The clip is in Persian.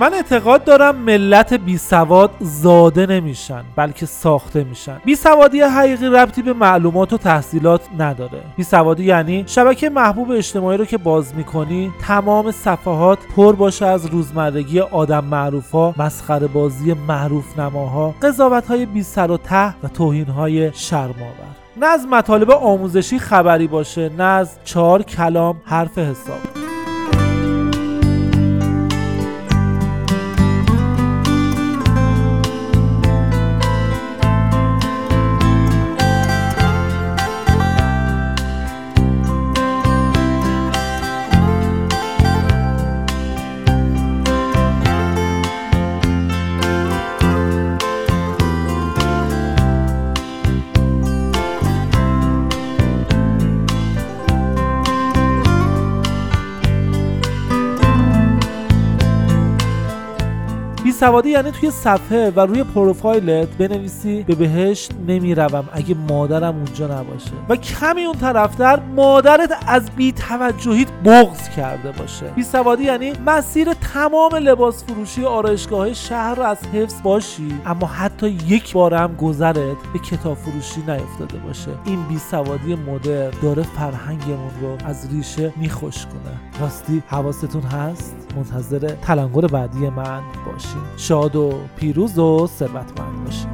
من اعتقاد دارم ملت بی سواد زاده نمیشن بلکه ساخته میشن. بی سوادی حقیقی ربطی به معلومات و تحصیلات نداره. بی سوادی یعنی شبکه محبوب اجتماعی رو که باز می‌کنی تمام صفحات پر باشه از روزمرگی آدم معروف ها مسخره بازی معروف نماها قضاوت های بی سر و ته و توهین های شرماور نه از مطالب آموزشی خبری باشه نه از چهار کلام حرف حساب. سوادی یعنی توی صفحه و روی پروفایلت بنویسی به بهشت نمی‌روم اگه مادرم اونجا نباشه. و کمی اون طرفتر مادرت از بی توجهیت بغض کرده باشه. بی سوادی یعنی مسیر تمام لباس فروشی آرایشگاه شهر رو از حفظ باشی اما حتی یک بار هم گذرت به کتاب فروشی نیفتاده باشه. این بی سوادی مدر داره فرهنگمون رو از ریشه میخوش کنه راستی حواستون هست؟ منتظر تلنگر بعدی من باشین. شاد و پیروز و ثروتمند باشین